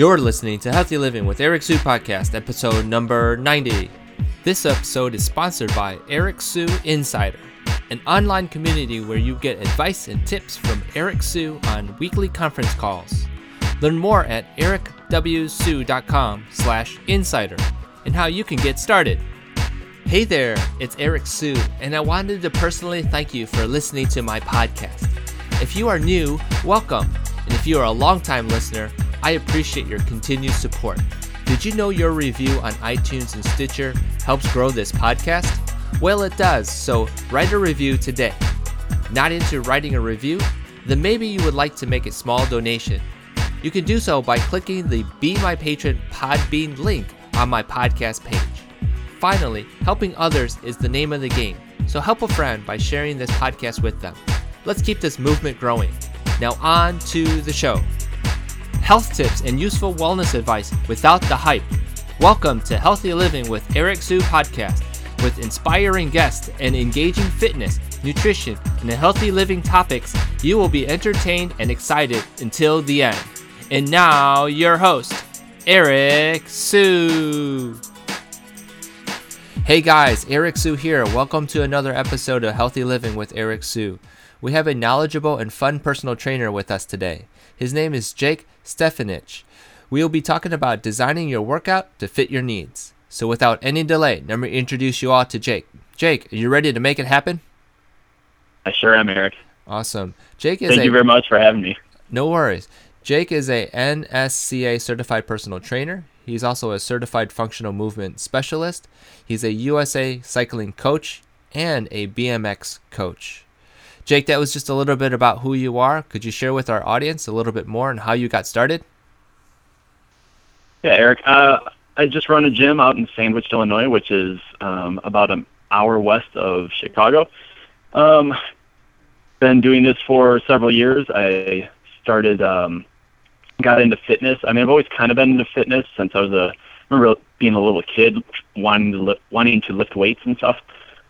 You're listening to Healthy Living with Eric Sue Podcast, episode number 90. This episode is sponsored by Eric Sue Insider, an online community where you get advice and tips from Eric Sue on weekly conference calls. Learn more at ericwsue.com slash insider and how you can get started. Hey there, it's Eric Sue, and I wanted to personally thank you for listening to my podcast. If you are new, welcome. And if you are a longtime listener, I appreciate your continued support. Did you know your review on iTunes and Stitcher helps grow this podcast? Well, it does, so write a review today. Not into writing a review? Then maybe you would like to make a small donation. You can do so by clicking the Be My Patron Podbean link on my podcast page. Finally, helping others is the name of the game, so help a friend by sharing this podcast with them. Let's keep this movement growing. Now, on to the show. Health tips and useful wellness advice without the hype. Welcome to Healthy Living with Eric Sue podcast. With inspiring guests and engaging fitness, nutrition, and healthy living topics, you will be entertained and excited until the end. And now, your host, Eric Sue. Hey guys, Eric Sue here. Welcome to another episode of Healthy Living with Eric Sue. We have a knowledgeable and fun personal trainer with us today. His name is Jake Stefanich. We will be talking about designing your workout to fit your needs. So without any delay, let me introduce you all to Jake. Jake, are you ready to make it happen? I sure am, Eric. Awesome. Jake is Thank a, you very much for having me. No worries. Jake is a NSCA certified personal trainer. He's also a certified functional movement specialist. He's a USA cycling coach and a BMX coach. Jake, that was just a little bit about who you are. Could you share with our audience a little bit more on how you got started? Yeah, Eric. Uh, I just run a gym out in Sandwich, Illinois, which is um, about an hour west of Chicago. Um, been doing this for several years. I started, um, got into fitness. I mean, I've always kind of been into fitness since I was a. I remember being a little kid, wanting to li- wanting to lift weights and stuff.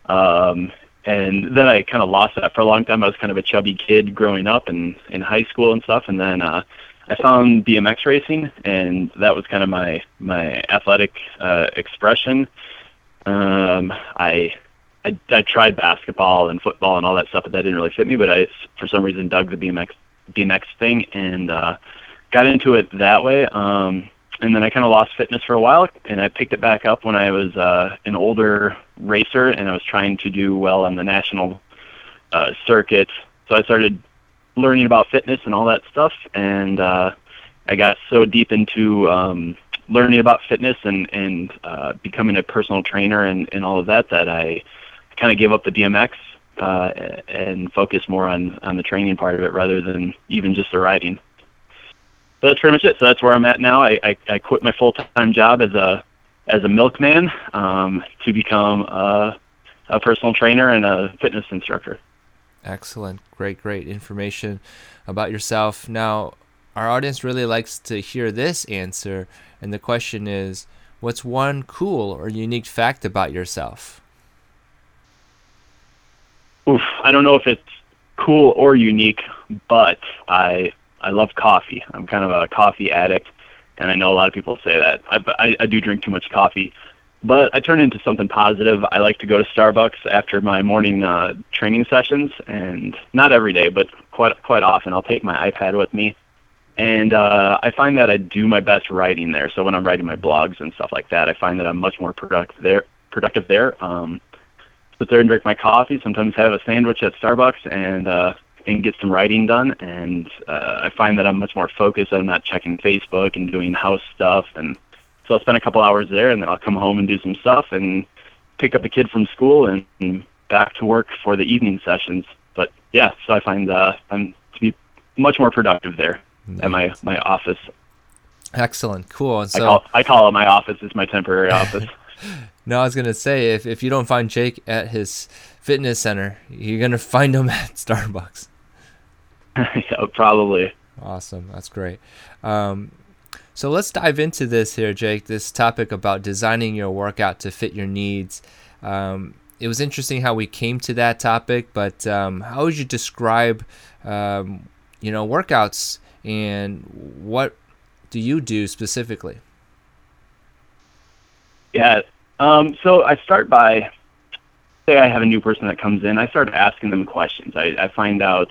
Um, and then I kind of lost that for a long time. I was kind of a chubby kid growing up and in high school and stuff, and then uh, I found BMX racing, and that was kind of my my athletic uh, expression. Um, I, I I tried basketball and football and all that stuff, but that didn't really fit me. But I, for some reason, dug the BMX BMX thing and uh, got into it that way. Um, and then I kind of lost fitness for a while, and I picked it back up when I was uh, an older racer, and I was trying to do well on the national uh, circuit. So I started learning about fitness and all that stuff, and uh, I got so deep into um, learning about fitness and and uh, becoming a personal trainer and, and all of that that I kind of gave up the BMX uh, and focused more on on the training part of it rather than even just the riding but that's pretty much it. So that's where I'm at now. I, I, I quit my full time job as a as a milkman um, to become a, a personal trainer and a fitness instructor. Excellent, great, great information about yourself. Now, our audience really likes to hear this answer, and the question is, what's one cool or unique fact about yourself? Oof, I don't know if it's cool or unique, but I I love coffee. I'm kind of a coffee addict, and I know a lot of people say that. I, I, I do drink too much coffee, but I turn into something positive. I like to go to Starbucks after my morning uh, training sessions, and not every day, but quite quite often. I'll take my iPad with me, and uh, I find that I do my best writing there. So when I'm writing my blogs and stuff like that, I find that I'm much more productive there. Productive there. Um, sit there and drink my coffee. Sometimes have a sandwich at Starbucks, and uh, and get some writing done. And uh, I find that I'm much more focused. I'm not checking Facebook and doing house stuff. And so I'll spend a couple hours there, and then I'll come home and do some stuff and pick up a kid from school and, and back to work for the evening sessions. But yeah, so I find uh, I'm to be much more productive there nice. at my my office. Excellent, cool. And so I call, I call it my office. It's my temporary office. no, I was gonna say if if you don't find Jake at his fitness center, you're gonna find him at Starbucks. yeah, probably. Awesome. That's great. Um, so let's dive into this here, Jake. This topic about designing your workout to fit your needs. Um, it was interesting how we came to that topic, but um, how would you describe, um, you know, workouts and what do you do specifically? Yeah. Um, so I start by say I have a new person that comes in. I start asking them questions. I, I find out,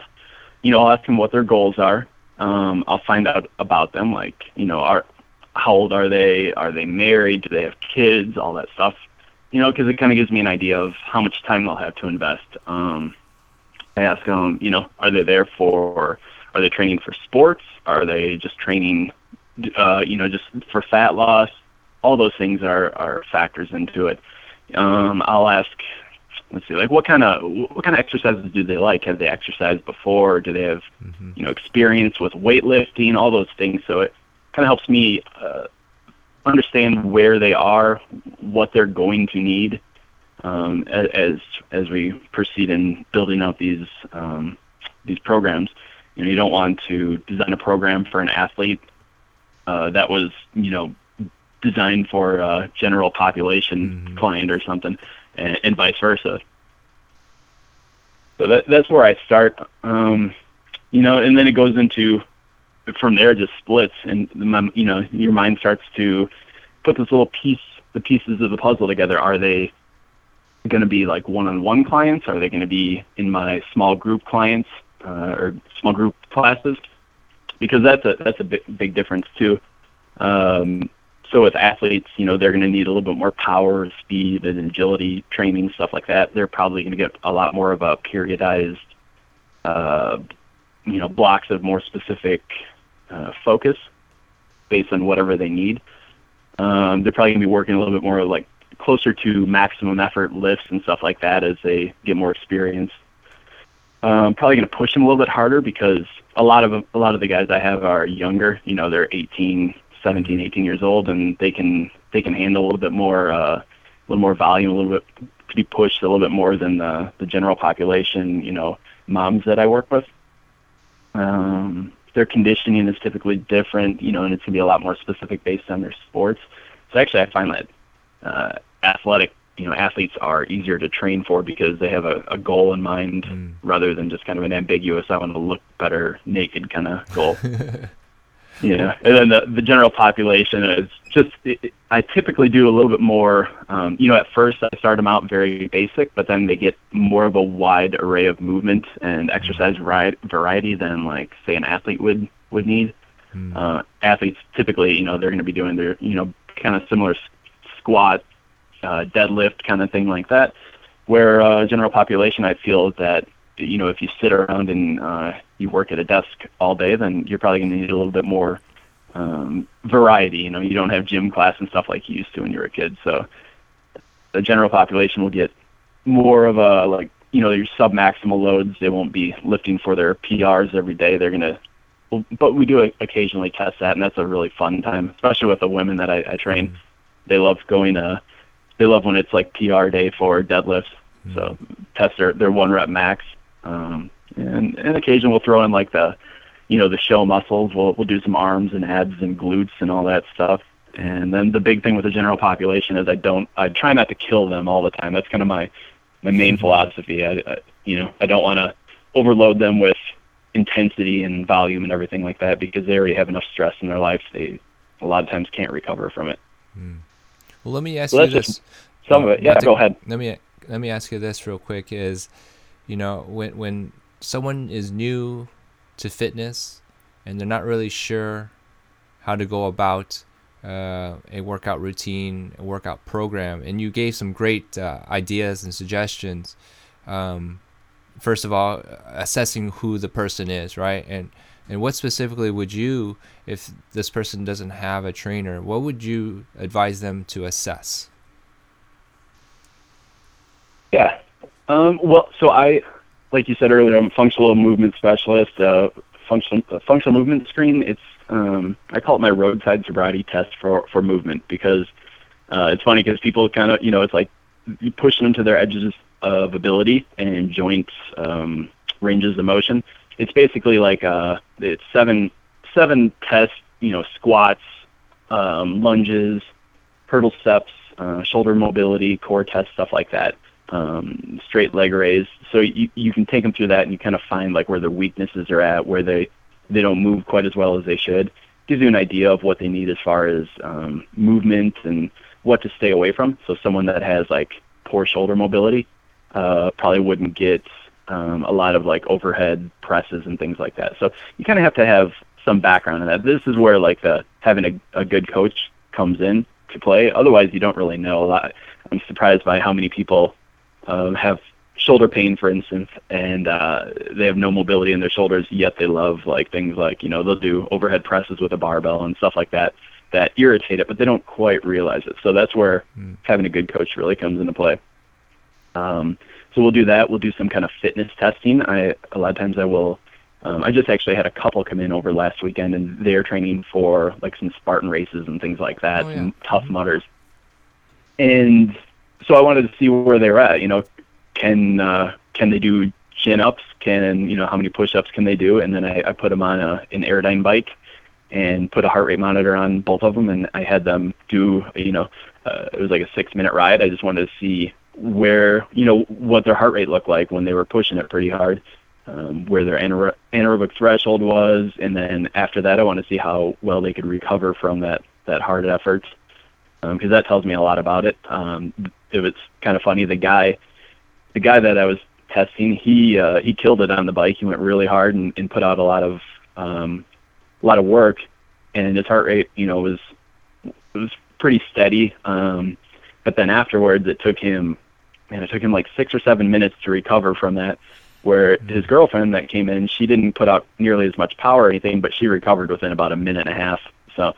you know, I'll ask them what their goals are. Um, I'll find out about them, like you know, are how old are they? Are they married? Do they have kids? All that stuff. You know, because it kind of gives me an idea of how much time they'll have to invest. Um, I ask them, you know, are they there for? Are they training for sports? Are they just training, uh, you know, just for fat loss? All those things are are factors into it. Um, I'll ask, let's see, like what kind of what kind of exercises do they like? Have they exercised before? Do they have, mm-hmm. you know, experience with weightlifting? All those things. So it kind of helps me uh, understand where they are, what they're going to need um, as as we proceed in building out these um, these programs. You know, you don't want to design a program for an athlete uh, that was you know designed for a general population mm-hmm. client or something, and, and vice versa. So that that's where I start. Um, you know, and then it goes into from there just splits, and you know your mind starts to put this little piece, the pieces of the puzzle together. Are they going to be like one-on-one clients? Are they going to be in my small group clients uh, or small group classes? Because that's a that's a big, big difference too. Um, so with athletes, you know, they're going to need a little bit more power, speed, and agility training, stuff like that. They're probably going to get a lot more of a periodized, uh, you know, blocks of more specific uh, focus based on whatever they need. Um, they're probably going to be working a little bit more like closer to maximum effort lifts and stuff like that as they get more experience. Um, probably going to push them a little bit harder because a lot of a lot of the guys I have are younger. You know, they're 18, 17, 18 years old, and they can they can handle a little bit more uh, a little more volume, a little bit to be pushed a little bit more than the the general population. You know, moms that I work with. Um, their conditioning is typically different, you know, and it's gonna be a lot more specific based on their sports. So actually, I find that uh, athletic, you know, athletes are easier to train for because they have a, a goal in mind mm. rather than just kind of an ambiguous "I want to look better naked" kind of goal. Yeah, and then the the general population is just. It, I typically do a little bit more. Um, you know, at first I start them out very basic, but then they get more of a wide array of movement and exercise variety, variety than like say an athlete would would need. Mm. Uh, athletes typically, you know, they're going to be doing their you know kind of similar squat, uh, deadlift kind of thing like that. Where uh, general population, I feel that you know, if you sit around and uh, you work at a desk all day, then you're probably going to need a little bit more um, variety. You know, you don't have gym class and stuff like you used to when you were a kid. So the general population will get more of a like, you know, your sub-maximal loads. They won't be lifting for their PRs every day. They're going to, but we do occasionally test that, and that's a really fun time, especially with the women that I, I train. They love going to, they love when it's like PR day for deadlifts. So test their their one rep max um, and and occasionally we'll throw in like the, you know, the show muscles. We'll we'll do some arms and abs and glutes and all that stuff. And then the big thing with the general population is I don't I try not to kill them all the time. That's kind of my my main mm-hmm. philosophy. I, I you know I don't want to overload them with intensity and volume and everything like that because they already have enough stress in their life. They a lot of times can't recover from it. Mm. Well, let me ask so you this. Some of it, yeah. To, go ahead. Let me let me ask you this real quick: Is you know when when someone is new to fitness and they're not really sure how to go about uh, a workout routine, a workout program, and you gave some great uh, ideas and suggestions. Um, first of all, assessing who the person is, right? And and what specifically would you, if this person doesn't have a trainer, what would you advise them to assess? Yeah, um, well, so I, like you said earlier, I'm a functional movement specialist. Uh, functional functional movement screen. It's um, I call it my roadside sobriety test for for movement because uh, it's funny because people kind of you know it's like you push them to their edges of ability and joints um, ranges of motion. It's basically like uh, it's seven seven tests. You know, squats, um, lunges, hurdle steps, uh, shoulder mobility, core test, stuff like that um, straight leg raise. So you you can take them through that, and you kind of find like where their weaknesses are at, where they they don't move quite as well as they should, gives you an idea of what they need as far as um, movement and what to stay away from. So someone that has like poor shoulder mobility uh, probably wouldn't get um, a lot of like overhead presses and things like that. So you kind of have to have some background in that. This is where like the having a, a good coach comes in to play. Otherwise, you don't really know a lot. I'm surprised by how many people um, have shoulder pain, for instance, and uh, they have no mobility in their shoulders, yet they love like things like you know they'll do overhead presses with a barbell and stuff like that that irritate it, but they don't quite realize it. So that's where mm. having a good coach really comes into play. Um, so we'll do that. We'll do some kind of fitness testing. I a lot of times I will. Um, I just actually had a couple come in over last weekend, and they're training for like some Spartan races and things like that, oh, yeah. and Tough mm-hmm. Mudders. And so I wanted to see where they're at. You know, can uh, can they do chin ups? Can you know how many push ups can they do? And then I, I put them on a, an Airdyne bike and put a heart rate monitor on both of them, and I had them do you know uh, it was like a six minute ride. I just wanted to see where you know what their heart rate looked like when they were pushing it pretty hard, um, where their anaer- anaerobic threshold was, and then after that, I want to see how well they could recover from that that hard effort, because um, that tells me a lot about it. Um, it was kind of funny. The guy, the guy that I was testing, he uh, he killed it on the bike. He went really hard and, and put out a lot of um, a lot of work, and his heart rate, you know, was was pretty steady. Um, but then afterwards, it took him, man, it took him like six or seven minutes to recover from that. Where mm-hmm. his girlfriend that came in, she didn't put out nearly as much power or anything, but she recovered within about a minute and a half. So,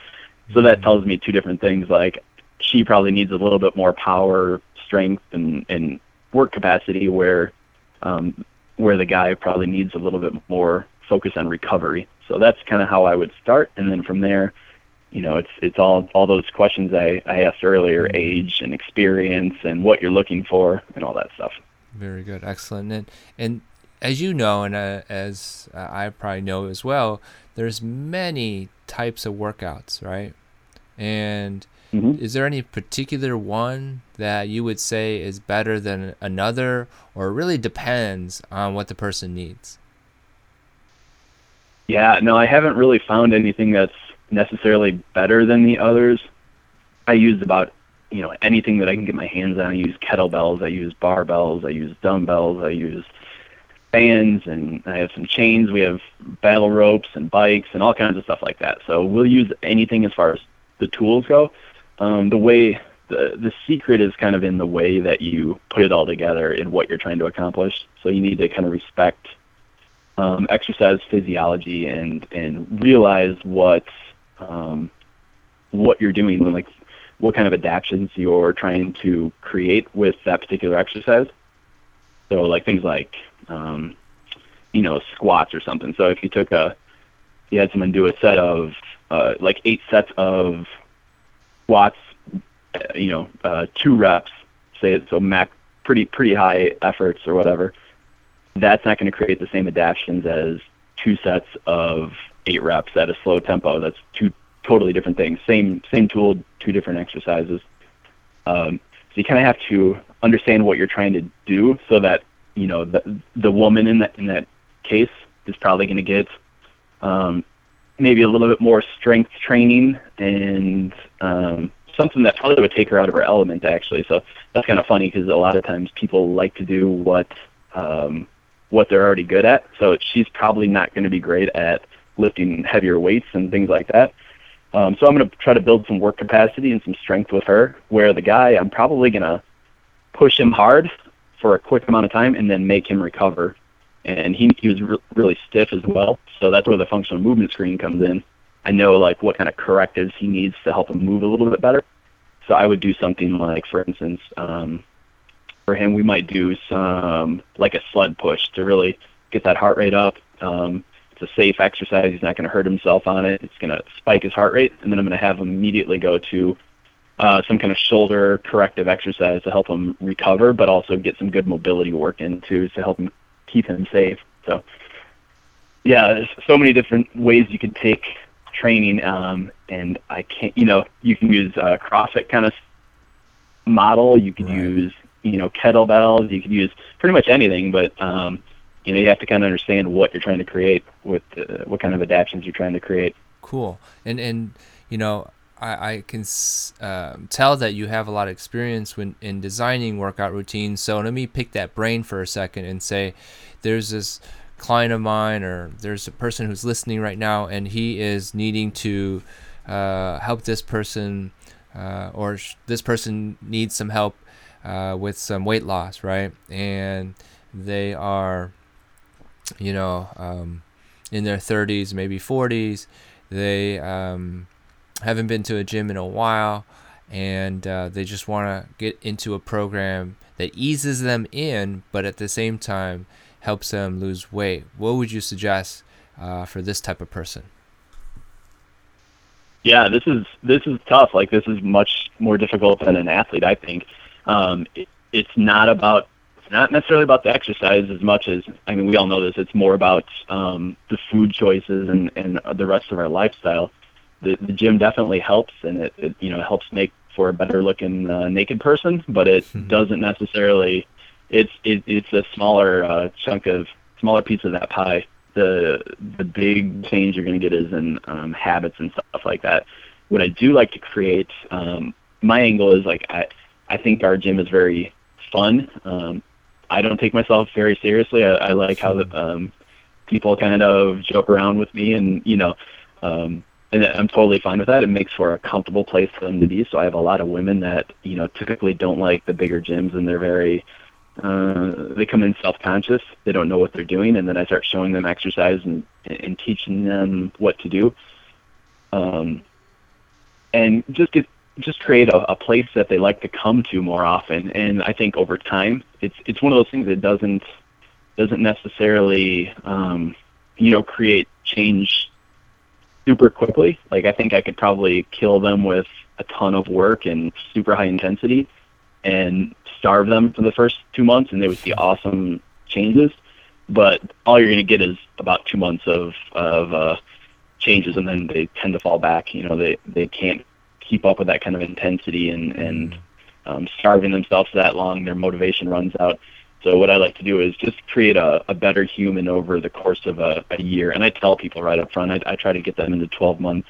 so that mm-hmm. tells me two different things. Like, she probably needs a little bit more power, strength, and and work capacity, where um, where the guy probably needs a little bit more focus on recovery. So that's kind of how I would start, and then from there, you know, it's it's all all those questions I, I asked earlier, age and experience and what you're looking for and all that stuff. Very good, excellent, and and as you know, and uh, as uh, I probably know as well, there's many types of workouts, right? And mm-hmm. is there any particular one that you would say is better than another, or it really depends on what the person needs? Yeah, no, I haven't really found anything that's necessarily better than the others. I use about you know anything that I can get my hands on. I use kettlebells, I use barbells, I use dumbbells, I use bands, and I have some chains. We have battle ropes and bikes and all kinds of stuff like that. So we'll use anything as far as the tools go. Um, the way the the secret is kind of in the way that you put it all together and what you're trying to accomplish. So you need to kind of respect um, exercise physiology and and realize what um, what you're doing, and like what kind of adaptations you're trying to create with that particular exercise. So like things like, um, you know, squats or something. So if you took a, you had someone do a set of uh, like eight sets of squats, uh, you know, uh, two reps, say it so max, pretty pretty high efforts or whatever. That's not going to create the same adaptations as two sets of eight reps at a slow tempo. That's two totally different things. Same same tool, two different exercises. Um, so you kind of have to understand what you're trying to do, so that you know the the woman in that in that case is probably going to get um, maybe a little bit more strength training and um, something that probably would take her out of her element actually. So that's kind of funny because a lot of times people like to do what um, what they're already good at. So she's probably not going to be great at lifting heavier weights and things like that. Um, so I'm going to try to build some work capacity and some strength with her. Where the guy, I'm probably going to push him hard for a quick amount of time and then make him recover. And he he was re- really stiff as well, so that's where the functional movement screen comes in. I know like what kind of correctives he needs to help him move a little bit better. So I would do something like, for instance, um, for him, we might do some like a sled push to really get that heart rate up. Um, it's a safe exercise. He's not going to hurt himself on it. It's going to spike his heart rate, and then I'm going to have him immediately go to uh, some kind of shoulder corrective exercise to help him recover, but also get some good mobility work in too to help him keep him safe. So, yeah, there's so many different ways you can take training, um, and I can't, you know, you can use a CrossFit kind of model. You can right. use, you know, kettlebells. You can use pretty much anything, but um, you know you have to kind of understand what you're trying to create with uh, what kind of adaptations you're trying to create Cool. And and you know, I, I can uh, tell that you have a lot of experience when in designing workout routines. So let me pick that brain for a second and say, there's this client of mine, or there's a person who's listening right now, and he is needing to uh, help this person, uh, or sh- this person needs some help uh, with some weight loss, right? And they are, you know, um, in their 30s, maybe 40s. They um, haven't been to a gym in a while and uh, they just want to get into a program that eases them in, but at the same time helps them lose weight. What would you suggest uh, for this type of person? Yeah, this is this is tough. Like this is much more difficult than an athlete. I think um, it, it's not about it's not necessarily about the exercise as much as I mean we all know this. It's more about um, the food choices and and the rest of our lifestyle the, the gym definitely helps, and it, it you know helps make for a better looking uh, naked person, but it mm-hmm. doesn't necessarily. It's it, it's a smaller uh, chunk of smaller piece of that pie. The the big change you're going to get is in um, habits and stuff like that. What I do like to create, um, my angle is like I I think our gym is very fun. Um, I don't take myself very seriously. I, I like how the, um, people kind of joke around with me, and you know, um, and I'm totally fine with that. It makes for a comfortable place for them to be. So I have a lot of women that you know typically don't like the bigger gyms, and they're very uh, they come in self-conscious. They don't know what they're doing, and then I start showing them exercise and and teaching them what to do, um, and just get just create a, a place that they like to come to more often. And I think over time, it's it's one of those things that doesn't doesn't necessarily um, you know create change super quickly. Like I think I could probably kill them with a ton of work and super high intensity and starve them for the first two months and they would see awesome changes. But all you're gonna get is about two months of of uh, changes and then they tend to fall back. You know, they they can't keep up with that kind of intensity and, and um, starving themselves that long, their motivation runs out. So what I like to do is just create a, a better human over the course of a, a year. And I tell people right up front, I, I try to get them into 12 month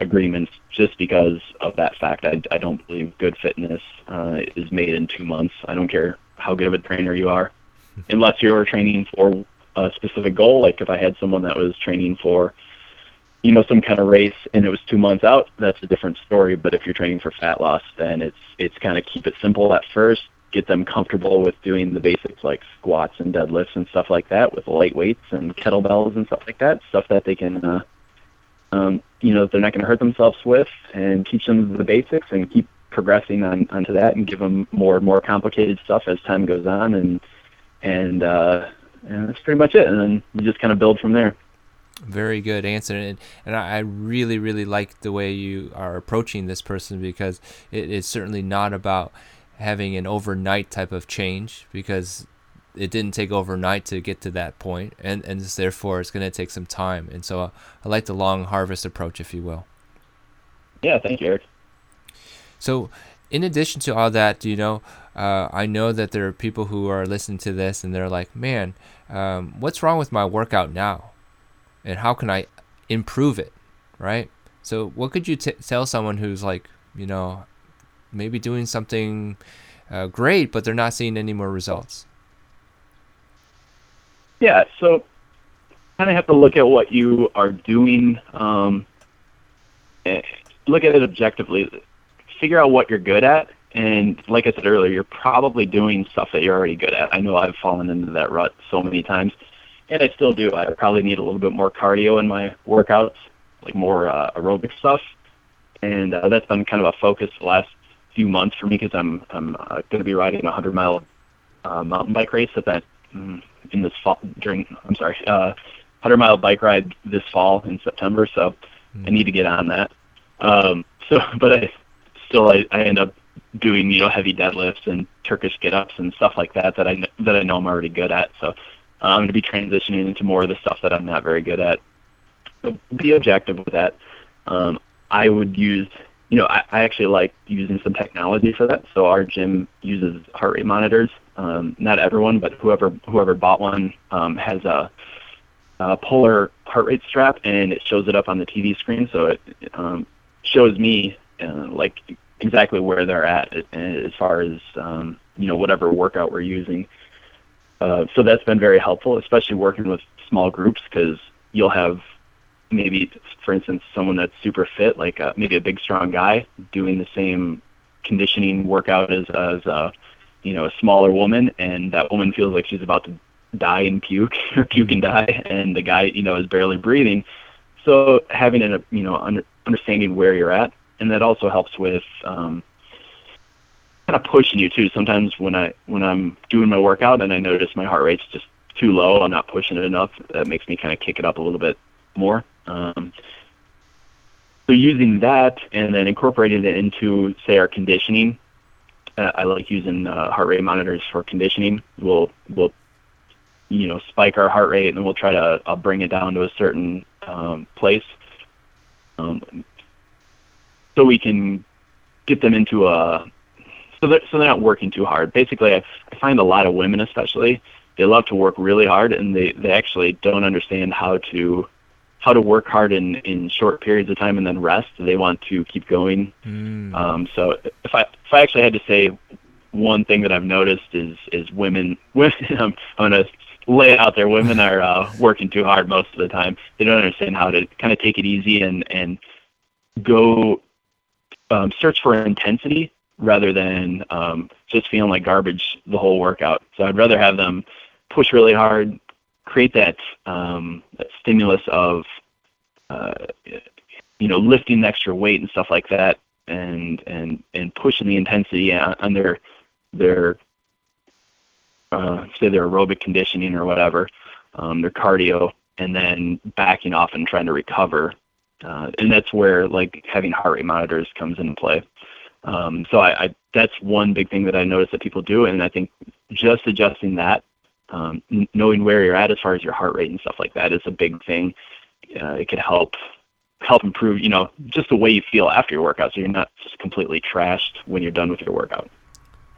agreements just because of that fact. I, I don't believe good fitness uh, is made in two months. I don't care how good of a trainer you are, unless you're training for a specific goal. Like if I had someone that was training for, you know, some kind of race and it was two months out, that's a different story. But if you're training for fat loss, then it's it's kind of keep it simple at first, get them comfortable with doing the basics like squats and deadlifts and stuff like that with light weights and kettlebells and stuff like that, stuff that they can, uh, um, you know, they're not going to hurt themselves with, and teach them the basics and keep progressing on onto that and give them more and more complicated stuff as time goes on, and and uh, and that's pretty much it. And then you just kind of build from there. Very good answer, and and I really really like the way you are approaching this person because it is certainly not about having an overnight type of change because it didn't take overnight to get to that point and and therefore it's going to take some time and so uh, I like the long harvest approach if you will. Yeah thank you Eric. So in addition to all that you know uh, I know that there are people who are listening to this and they're like man um, what's wrong with my workout now? And how can I improve it? Right? So what could you t- tell someone who's like you know maybe doing something uh, great, but they're not seeing any more results? Yeah, so kind of have to look at what you are doing. Um, look at it objectively. Figure out what you're good at, and like I said earlier, you're probably doing stuff that you're already good at. I know I've fallen into that rut so many times, and I still do. I probably need a little bit more cardio in my workouts, like more uh, aerobic stuff, and uh, that's been kind of a focus the last few months for me because I'm I'm uh, going to be riding a hundred mile uh, mountain bike race mm, in this fall during I'm sorry uh, hundred mile bike ride this fall in September. So mm. I need to get on that. Um, so, but I still I, I end up doing you know heavy deadlifts and Turkish get ups and stuff like that that I that I know I'm already good at. So uh, I'm going to be transitioning into more of the stuff that I'm not very good at. So be objective with that. Um, I would use you know, I, I actually like using some technology for that. So our gym uses heart rate monitors. Um, not everyone, but whoever whoever bought one um, has a uh, polar heart rate strap, and it shows it up on the TV screen, so it um, shows me uh, like exactly where they're at as far as um, you know whatever workout we're using. Uh, so that's been very helpful, especially working with small groups because you'll have maybe, for instance, someone that's super fit, like uh, maybe a big strong guy, doing the same conditioning workout as as uh, you know a smaller woman, and that woman feels like she's about to die and puke or puke and die, and the guy you know is barely breathing. So having a you know under, understanding where you're at, and that also helps with um, kind of pushing you too. Sometimes when I when I'm doing my workout and I notice my heart rate's just too low, I'm not pushing it enough. That makes me kind of kick it up a little bit more. Um, so using that and then incorporating it into say our conditioning. Uh, I like using uh, heart rate monitors for conditioning. We'll we'll you know spike our heart rate and we'll try to uh, bring it down to a certain um, place. Um, so we can get them into a so they're, so they're not working too hard. Basically, I, I find a lot of women, especially, they love to work really hard, and they they actually don't understand how to how to work hard in in short periods of time and then rest. They want to keep going. Mm. Um, so if I if I actually had to say one thing that I've noticed is is women women I'm, I'm gonna lay it out there. Women are uh, working too hard most of the time. They don't understand how to kind of take it easy and and go um, search for intensity rather than um, just feeling like garbage the whole workout. So I'd rather have them push really hard, create that, um, that stimulus of uh, you know lifting the extra weight and stuff like that, and and and pushing the intensity on their their uh, say their aerobic conditioning or whatever, um, their cardio, and then backing off and trying to recover. Uh, and that's where like having heart rate monitors comes into play. Um, so I, I, that's one big thing that I notice that people do, and I think just adjusting that, um, knowing where you're at as far as your heart rate and stuff like that is a big thing. Uh, it could help help improve, you know, just the way you feel after your workout, so you're not just completely trashed when you're done with your workout.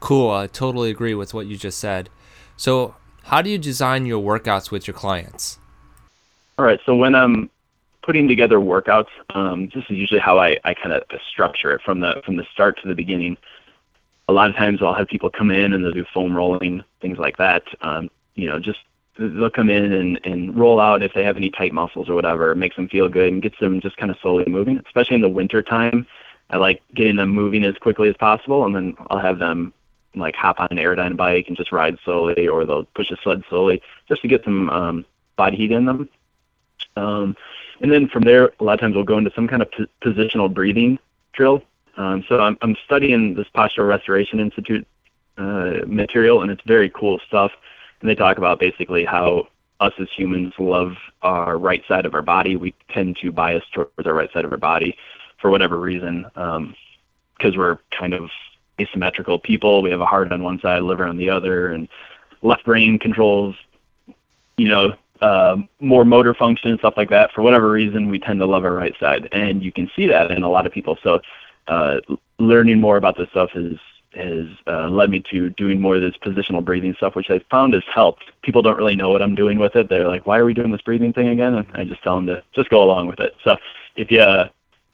Cool. I totally agree with what you just said. So, how do you design your workouts with your clients? All right. So when I'm putting together workouts, um, this is usually how I, I kind of structure it from the from the start to the beginning. A lot of times I'll have people come in and they'll do foam rolling, things like that. Um, you know, just they'll come in and, and roll out if they have any tight muscles or whatever. It makes them feel good and gets them just kind of slowly moving, especially in the winter time. I like getting them moving as quickly as possible, and then I'll have them like hop on an Airdyne bike and just ride slowly, or they'll push a sled slowly, just to get some um, body heat in them. Um, and then from there, a lot of times we'll go into some kind of p- positional breathing drill. Um, so I'm, I'm studying this Postural Restoration Institute uh, material, and it's very cool stuff. And they talk about basically how us as humans love our right side of our body. We tend to bias towards our right side of our body for whatever reason, because um, we're kind of asymmetrical people. We have a heart on one side, liver on the other, and left brain controls, you know, uh, more motor function and stuff like that. For whatever reason, we tend to love our right side, and you can see that in a lot of people. So, uh, learning more about this stuff has has uh, led me to doing more of this positional breathing stuff, which I found has helped. People don't really know what I'm doing with it. They're like, "Why are we doing this breathing thing again?" And I just tell them to just go along with it. So, if you uh,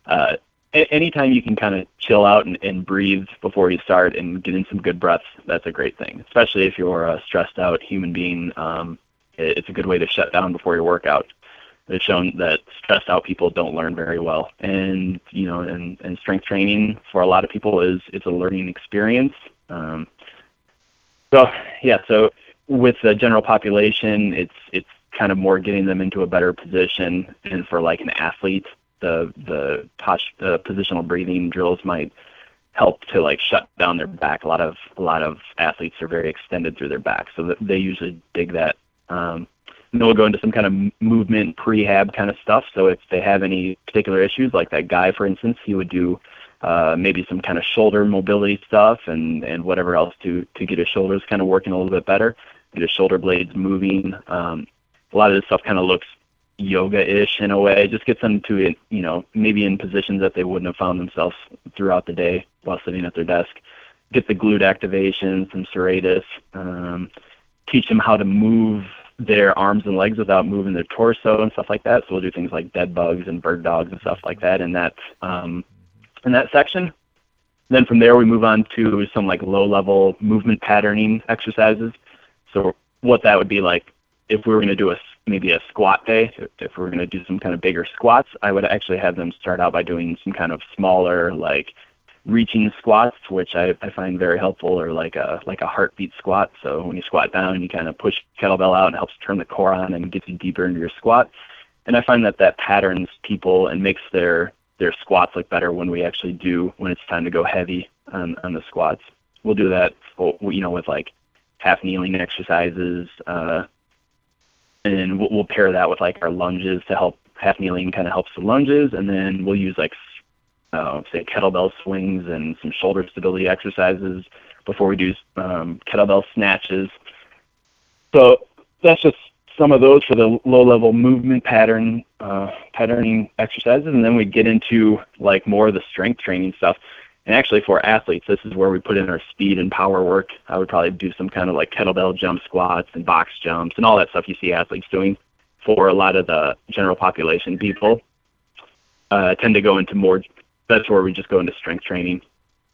uh anytime you can kind of chill out and, and breathe before you start and get in some good breaths, that's a great thing. Especially if you're a stressed out human being. Um, it's a good way to shut down before your workout. It's shown that stressed out people don't learn very well, and you know, and, and strength training for a lot of people is it's a learning experience. Um, so yeah, so with the general population, it's it's kind of more getting them into a better position, and for like an athlete, the the, posh, the positional breathing drills might help to like shut down their back. A lot of a lot of athletes are very extended through their back, so they usually dig that um, then we'll go into some kind of movement prehab kind of stuff. So if they have any particular issues, like that guy, for instance, he would do uh, maybe some kind of shoulder mobility stuff and, and whatever else to, to get his shoulders kind of working a little bit better, get his shoulder blades moving. Um, a lot of this stuff kind of looks yoga-ish in a way. Just gets them to, it, you know, maybe in positions that they wouldn't have found themselves throughout the day while sitting at their desk. Get the glute activation, some serratus, um, teach them how to move their arms and legs without moving their torso and stuff like that. So we'll do things like dead bugs and bird dogs and stuff like that in that um, in that section. Then from there we move on to some like low level movement patterning exercises. So what that would be like if we were going to do a maybe a squat day, if we were going to do some kind of bigger squats, I would actually have them start out by doing some kind of smaller like reaching squats, which I, I find very helpful, or like a like a heartbeat squat. So when you squat down, you kind of push kettlebell out and helps turn the core on and gets you deeper into your squat. And I find that that patterns people and makes their their squats look better when we actually do when it's time to go heavy on on the squats. We'll do that, you know, with like half kneeling exercises, uh, and we'll, we'll pair that with like our lunges to help half kneeling kind of helps the lunges, and then we'll use like uh, say kettlebell swings and some shoulder stability exercises before we do um, kettlebell snatches. So that's just some of those for the low level movement pattern uh, patterning exercises, and then we get into like more of the strength training stuff. And actually, for athletes, this is where we put in our speed and power work. I would probably do some kind of like kettlebell jump squats and box jumps and all that stuff you see athletes doing. For a lot of the general population people, uh, tend to go into more that's where we just go into strength training,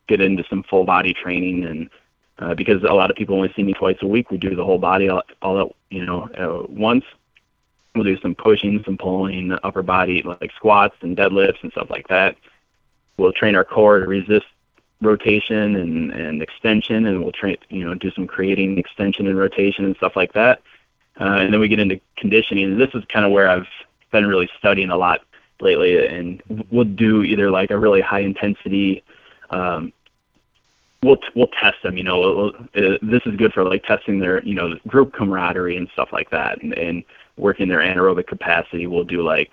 get into some full body training, and uh, because a lot of people only see me twice a week, we do the whole body all, all at you know uh, once. We'll do some pushing, some pulling, upper body like squats and deadlifts and stuff like that. We'll train our core to resist rotation and, and extension, and we'll train you know do some creating extension and rotation and stuff like that. Uh, and then we get into conditioning. And this is kind of where I've been really studying a lot lately, and we'll do either like a really high intensity. Um, we'll we'll test them. You know, we'll, uh, this is good for like testing their you know group camaraderie and stuff like that, and, and working their anaerobic capacity. We'll do like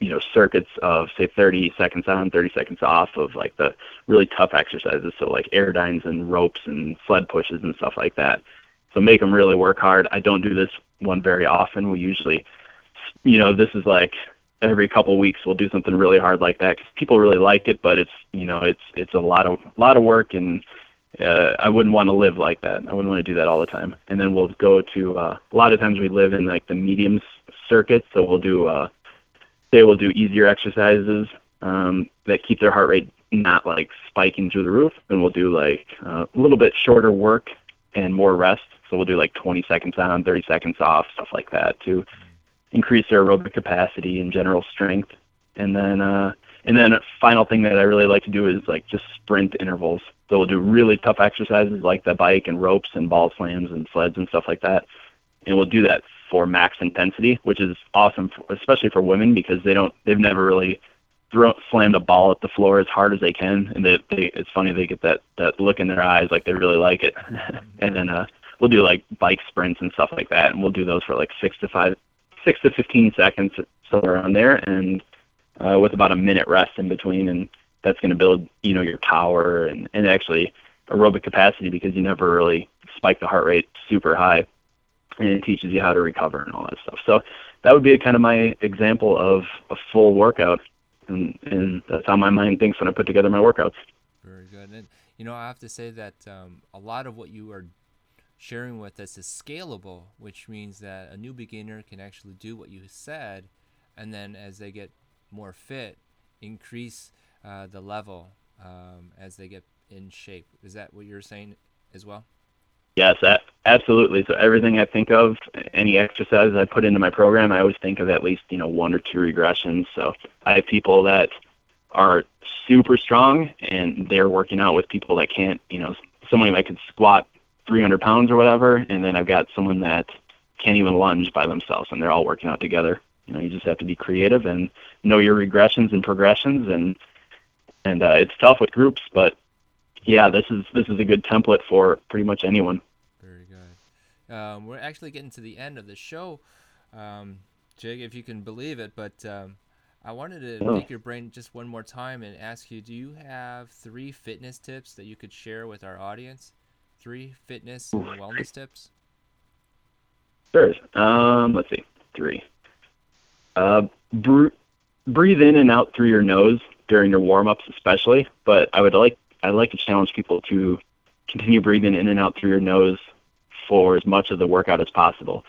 you know circuits of say 30 seconds on 30 seconds off of like the really tough exercises so like airdynes and ropes and sled pushes and stuff like that so make them really work hard i don't do this one very often we usually you know this is like every couple of weeks we'll do something really hard like that because people really like it, but it's you know it's it's a lot of lot of work and uh, I wouldn't want to live like that. I wouldn't want to do that all the time. And then we'll go to uh, a lot of times we live in like the mediums circuit, so we'll do uh, say we'll do easier exercises um, that keep their heart rate not like spiking through the roof, and we'll do like uh, a little bit shorter work and more rest. So we'll do like 20 seconds on, 30 seconds off, stuff like that too increase their aerobic capacity and general strength. And then uh, and then a final thing that I really like to do is like just sprint intervals. So we'll do really tough exercises like the bike and ropes and ball slams and sleds and stuff like that. And we'll do that for max intensity, which is awesome, for, especially for women because they don't they've never really throw slammed a ball at the floor as hard as they can, and they, they it's funny they get that that look in their eyes like they really like it. and then uh, we'll do like bike sprints and stuff like that, and we'll do those for like six to five six to 15 seconds, somewhere around there, and uh, with about a minute rest in between, and that's going to build, you know, your power and, and actually aerobic capacity because you never really spike the heart rate super high, and it teaches you how to recover and all that stuff. So that would be kind of my example of a full workout, and, and that's how my mind thinks when I put together my workouts. Very good. And you know, I have to say that um, a lot of what you are sharing with us is scalable, which means that a new beginner can actually do what you said, and then as they get more fit, increase uh, the level um, as they get in shape. Is that what you're saying as well? Yes, absolutely. So everything I think of, any exercise I put into my program, I always think of at least you know one or two regressions. So I have people that are super strong and they're working out with people that can't. You know, somebody that could squat 300 pounds or whatever, and then I've got someone that can't even lunge by themselves, and they're all working out together. You know, you just have to be creative and know your regressions and progressions, and and uh, it's tough with groups, but yeah, this is this is a good template for pretty much anyone. Very good. Um, we're actually getting to the end of the show, um, Jake, if you can believe it, but. Um, I wanted to oh. your brain just one more time and ask you: Do you have three fitness tips that you could share with our audience? Three fitness and wellness tips? Sure. Um, let's see. Three. Uh, br- breathe in and out through your nose during your warm ups, especially. But I would like I'd like to challenge people to continue breathing in and out through your nose for as much of the workout as possible.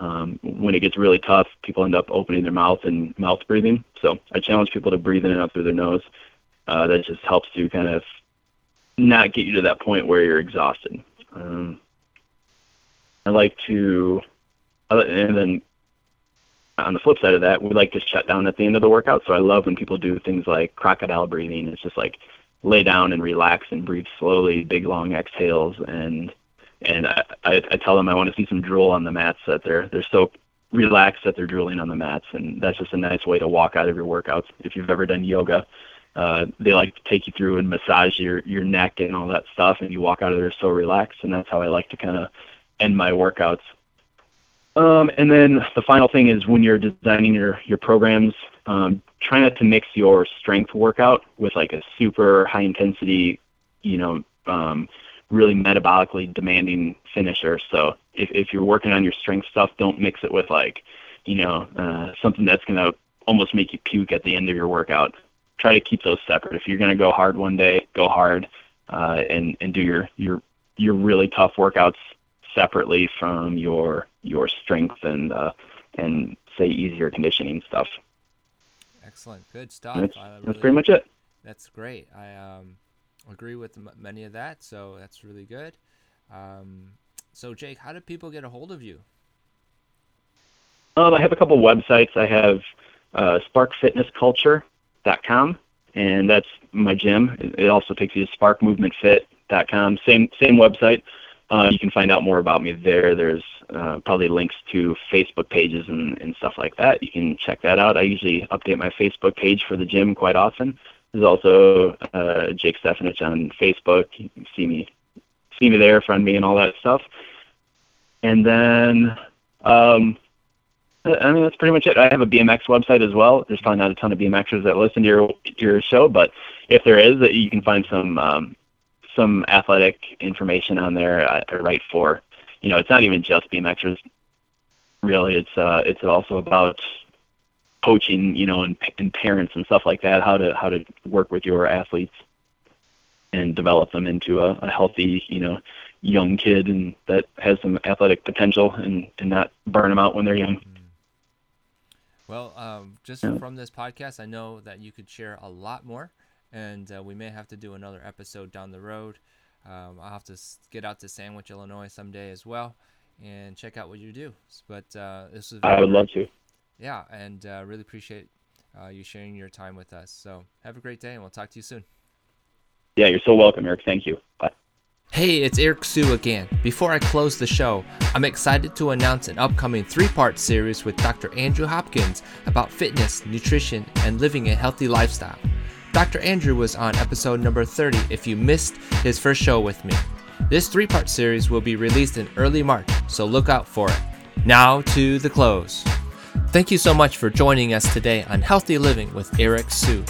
Um, when it gets really tough, people end up opening their mouth and mouth breathing. So I challenge people to breathe in and out through their nose. Uh, that just helps to kind of not get you to that point where you're exhausted. Um, I like to, and then on the flip side of that, we like to shut down at the end of the workout. So I love when people do things like crocodile breathing. It's just like lay down and relax and breathe slowly, big long exhales, and and I, I, I tell them I want to see some drool on the mats that they're they're so relaxed that they're drooling on the mats, and that's just a nice way to walk out of your workouts. If you've ever done yoga, uh, they like to take you through and massage your your neck and all that stuff, and you walk out of there so relaxed, and that's how I like to kind of end my workouts. Um, and then the final thing is when you're designing your your programs, um, try not to mix your strength workout with like a super high intensity, you know, um, really metabolically demanding finisher. So if if you're working on your strength stuff, don't mix it with like, you know, uh, something that's gonna almost make you puke at the end of your workout. Try to keep those separate. If you're gonna go hard one day, go hard, uh, and and do your your your really tough workouts separately from your your strength and uh, and say easier conditioning stuff. Excellent, good stuff. That's, really, that's pretty much it. That's great. I um, agree with m- many of that, so that's really good. Um, so Jake, how do people get a hold of you? Um, I have a couple websites. I have uh, sparkfitnessculture.com, and that's my gym. It also takes you to sparkmovementfit.com. Same same website. Uh, you can find out more about me there. There's uh, probably links to Facebook pages and, and stuff like that. You can check that out. I usually update my Facebook page for the gym quite often. There's also uh, Jake Stefanich on Facebook. You can see me, see me there, friend me, and all that stuff. And then, um, I mean, that's pretty much it. I have a BMX website as well. There's probably not a ton of BMXers that listen to your to your show, but if there is, you can find some um, some athletic information on there. I, I write for, you know, it's not even just BMXers. Really, it's uh, it's also about coaching, you know, and, and parents and stuff like that. How to how to work with your athletes and develop them into a, a healthy, you know, young kid and that has some athletic potential and, and not burn them out when they're young. Well, um, just from this podcast, I know that you could share a lot more and uh, we may have to do another episode down the road. Um, I'll have to get out to Sandwich, Illinois someday as well, and check out what you do. But uh, this is I would love to. Yeah, and uh, really appreciate uh, you sharing your time with us. So have a great day, and we'll talk to you soon. Yeah, you're so welcome, Eric. Thank you. Hey, it's Eric Su again. Before I close the show, I'm excited to announce an upcoming three part series with Dr. Andrew Hopkins about fitness, nutrition, and living a healthy lifestyle. Dr. Andrew was on episode number 30 if you missed his first show with me. This three part series will be released in early March, so look out for it. Now to the close. Thank you so much for joining us today on Healthy Living with Eric Su.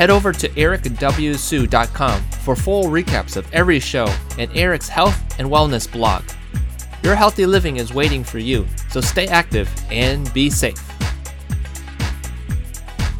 Head over to ericwsu.com for full recaps of every show and Eric's health and wellness blog. Your healthy living is waiting for you, so stay active and be safe.